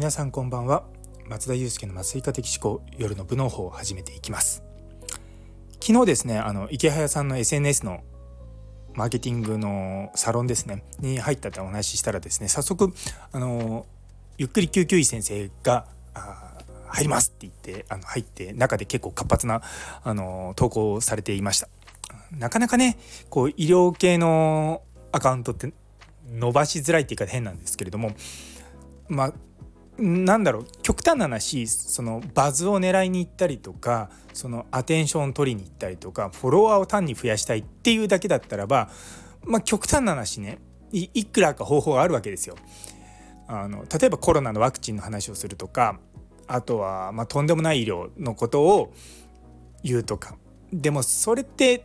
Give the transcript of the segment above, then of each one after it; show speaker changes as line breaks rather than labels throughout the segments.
皆さんこんばんは。松田祐介の麻酔科的思考夜の部の方を始めていきます。昨日ですねあの池早さんの SNS のマーケティングのサロンですねに入ったってお話ししたらですね早速あのゆっくり救急医先生が入りますって言ってあの入って中で結構活発なあの投稿されていました。なかなかねこう医療系のアカウントって伸ばしづらいって言い方変なんですけれどもまあなんだろう極端な話そのバズを狙いに行ったりとかそのアテンションを取りに行ったりとかフォロワーを単に増やしたいっていうだけだったらばまあ極端な話ねいくらか方法があるわけですよ。あの例えばコロナのワクチンの話をするとかあとは、まあ、とんでもない医療のことを言うとかでもそれって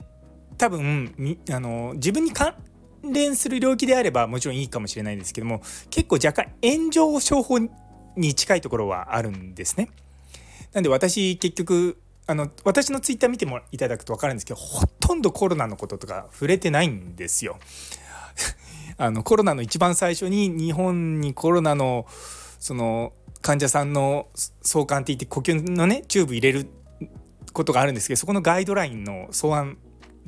多分あの自分に関連する領域であればもちろんいいかもしれないですけども結構若干炎上商法に近いところはあるんですね。なんで私結局あの私のツイッター見てもいただくと分かるんですけどほとんどコロナのこととか触れてないんですよ。あのコロナの一番最初に日本にコロナのその患者さんの相関って言って呼吸のねチューブ入れることがあるんですけどそこのガイドラインの草案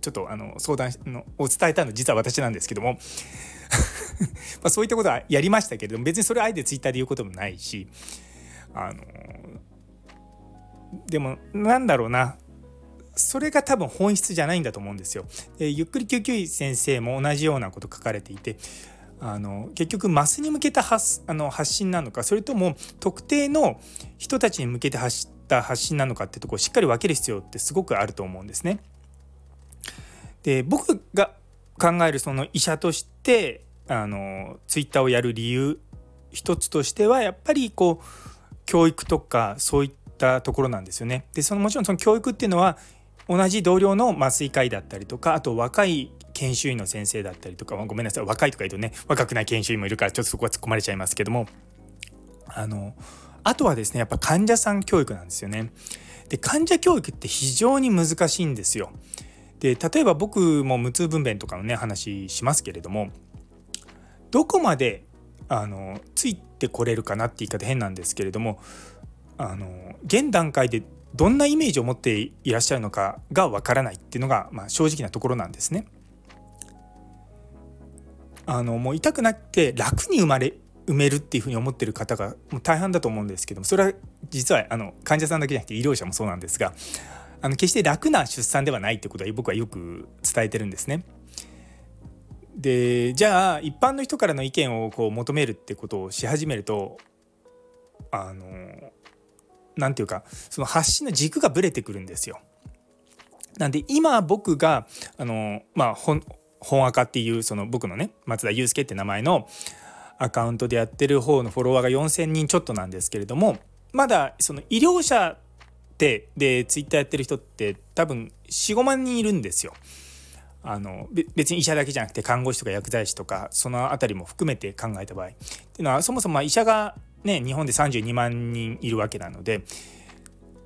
ちょっとあの相談のを伝えたの実は私なんですけども まそういったことはやりましたけれども別にそれあえてツイッターで言うこともないしあのでもなんだろうなそれが多分本質じゃないんだと思うんですよ。でゆっくり救急医先生も同じようなこと書かれていてあの結局マスに向けた発あの発信なのかそれとも特定の人たちに向けて発した発信なのかってとこをしっかり分ける必要ってすごくあると思うんですね。で僕が考えるその医者としてあのツイッターをやる理由一つとしてはやっぱりこう教育とかそういったところなんですよね。でそのもちろんその教育っていうのは同じ同僚の麻酔科医だったりとかあと若い研修医の先生だったりとか、ごめんなさい若いとか言うとね若くない研修医もいるからちょっとそこは突っ込まれちゃいますけどもあのあとはですねやっぱ患者さん教育なんですよね。で患者教育って非常に難しいんですよ。で例えば僕も無痛分娩とかのね話しますけれどもどこまであのついてこれるかなって言い方変なんですけれどもあの現段階でどんなイメージを持っていらっしゃるのかがわからないっていうのが、まあ、正直なところなんですね。あのもう痛くなって楽に生まれ埋めるっていうふうに思ってる方がもう大半だと思うんですけどもそれは実はあの患者さんだけじゃなくて医療者もそうなんですがあの決して楽な出産ではないってことは僕はよく伝えてるんですね。でじゃあ一般の人からの意見をこう求めるってことをし始めるとあの何て言うかその発信の軸がぶれてくるんですよ。なんで今僕があのまあ本本赤っていうその僕のね松田祐介って名前のアカウントでやってる方のフォロワーが4,000人ちょっとなんですけれどもまだその医療者ってでツイッターやってる人って多分45万人いるんですよ。あの別に医者だけじゃなくて看護師とか薬剤師とかその辺りも含めて考えた場合っていうのはそもそも医者がね日本で32万人いるわけなので、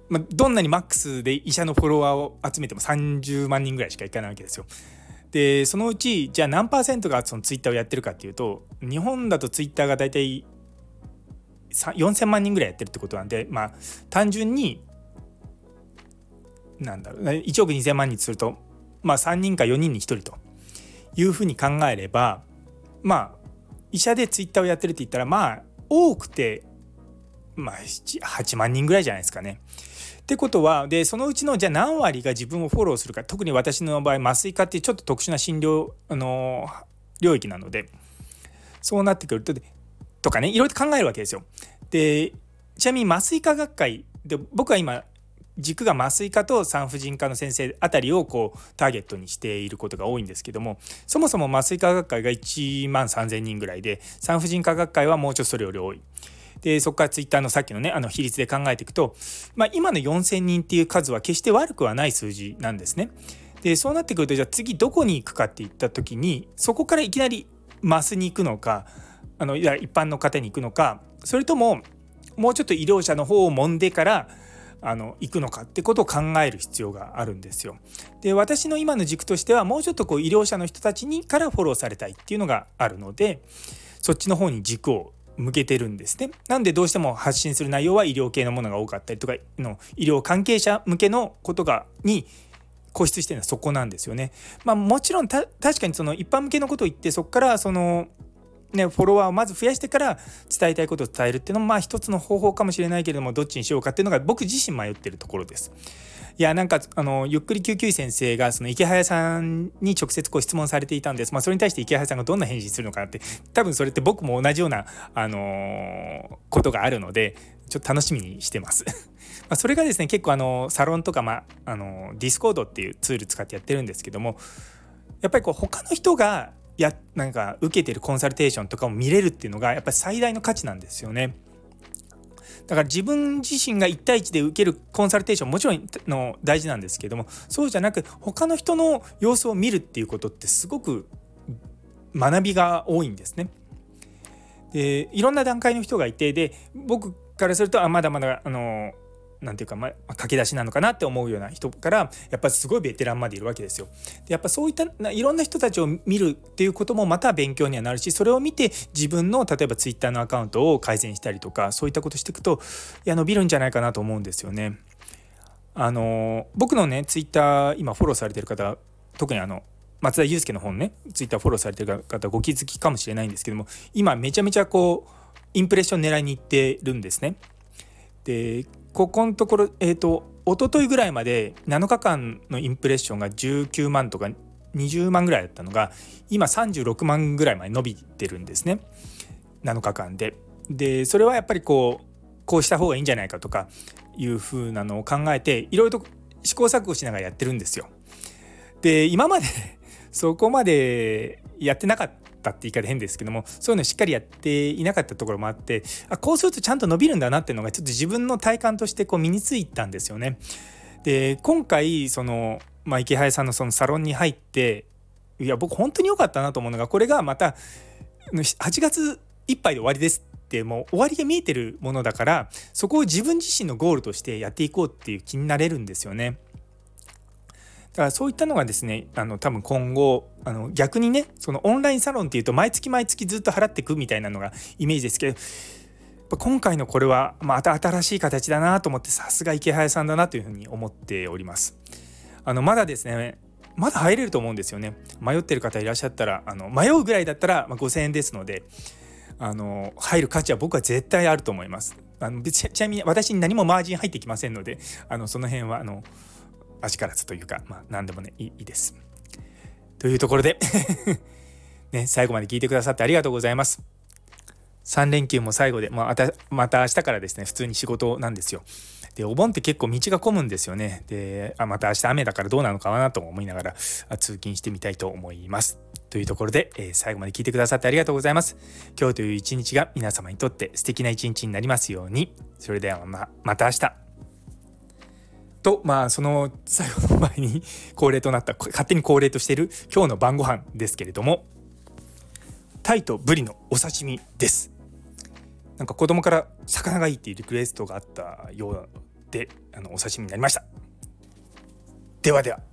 まあ、どんなにマックスで医者のフォロワーを集めても30万人ぐらいしかいかないわけですよ。でそのうちじゃあ何パーセントがそのツイッターをやってるかっていうと日本だとツイッターが大体4,000万人ぐらいやってるってことなんでまあ単純になんだろう1億2,000万人するとまあ3人か4人に1人というふうに考えればまあ医者でツイッターをやってるって言ったらまあ多くてまあ8万人ぐらいじゃないですかね。ってことはでそのうちのじゃあ何割が自分をフォローするか特に私の場合麻酔科っていうちょっと特殊な診療あの領域なのでそうなってくるととかねいろいろ考えるわけですよ。でちなみに麻酔科学会で僕は今軸が麻酔科と産婦人科の先生あたりをこうターゲットにしていることが多いんですけどもそもそも麻酔科学会が1万3,000人ぐらいで産婦人科学会はもうちょっとそれより多い。でそこからツイッターのさっきのねあの比率で考えていくと、まあ、今の4,000人っていう数は決して悪くはない数字なんですね。でそうなってくるとじゃあ次どこに行くかっていった時にそこからいきなりマスに行くのかあのいや一般の方に行くのかそれとももうちょっと医療者の方を揉んでからあの行くのかってことを考える必要があるんですよ。で私の今の軸としてはもうちょっとこう医療者の人たちにからフォローされたいっていうのがあるのでそっちの方に軸を向けてるんですね。なんでどうしても発信する内容は医療系のものが多かったりとかの医療関係者向けのことがに固執してるのはそこなんですよね。まあ、もちろん確かにその一般向けのことを言ってそこからそのね、フォロワーをまず増やしてから伝えたいことを伝えるっていうのもまあ一つの方法かもしれないけれどもどっちにしようかっていうのが僕自身迷ってるところです。いやなんかあのゆっくり救急医先生がその池早さんに直接こう質問されていたんです、まあ、それに対して池早さんがどんな返事するのかなって多分それって僕も同じような、あのー、ことがあるのでちょっと楽しみにしてます。まそれがですね結構あのサロンとか、まあ、あの Discord っていうツール使ってやってるんですけどもやっぱりこう他の人がやなんか受けてるコンサルテーションとかを見れるっていうのがやっぱり最大の価値なんですよね。だから自分自身が1対1で受けるコンサルテーションもちろんの大事なんですけどもそうじゃなく他の人の様子を見るっていうことってすごく学びが多いんですね。でいろんな段階の人がいてで僕からするとあまだまだあのなんていうか、まあ、駆け出しなのかなって思うような人からやっぱすごいベテランまでいるわけですよ。でやっぱそういったいろんな人たちを見るっていうこともまた勉強にはなるしそれを見て自分の例えば Twitter のアカウントを改善したりとかそういったことしていくといや伸びるんじゃないかなと思うんですよね。あの僕のね Twitter 今フォローされてる方特にあの松田祐介の本ねツイッターフォローされてる方ご気づきかもしれないんですけども今めちゃめちゃこうインプレッション狙いに行ってるんですね。でここのところえっ、ー、と一昨日ぐらいまで7日間のインプレッションが19万とか20万ぐらいだったのが今36万ぐらいまで伸びてるんですね7日間で。でそれはやっぱりこうこうした方がいいんじゃないかとかいう風なのを考えていろいろと試行錯誤しながらやってるんですよ。で今までそこまでやってなかったって言い方変ですけどもそういうのしっかりやっていなかったところもあってあこうするとちゃんと伸びるんだなっていうのがちょっと自分の体感としてこう身についたんですよね。で今回その、まあ、池早さんのそのサロンに入っていや僕本当に良かったなと思うのがこれがまた8月いっぱいで終わりですってもう終わりが見えてるものだからそこを自分自身のゴールとしてやっていこうっていう気になれるんですよね。だからそういったのがですねあの多分今後あの逆にねそのオンラインサロンっていうと毎月毎月ずっと払っていくみたいなのがイメージですけど今回のこれはまた新しい形だなと思ってさすが池早さんだなというふうに思っております。あのまだですねまだ入れると思うんですよね。迷ってる方いらっしゃったらあの迷うぐらいだったら、ま、5000円ですのであの入る価値は僕は絶対あると思います。あのちなみに私に何もマージン入ってきませんのであのその辺はあのあしからずというか、まあ、何でもねいいです。というところで ね、最後まで聞いてくださってありがとうございます。3連休も最後で、まあ、またまた明日からですね普通に仕事なんですよ。でお盆って結構道が混むんですよね。であまた明日雨だからどうなのかなと思いながら通勤してみたいと思います。というところで、えー、最後まで聞いてくださってありがとうございます。今日という一日が皆様にとって素敵な一日になりますように。それではままた明日。とまあその最後の前に恒例となった勝手に恒例としている今日の晩ご飯ですけれどもタイとブリのお刺身です。なんか子供から魚がいいっていうリクエストがあったようであのお刺身になりました。ではでは。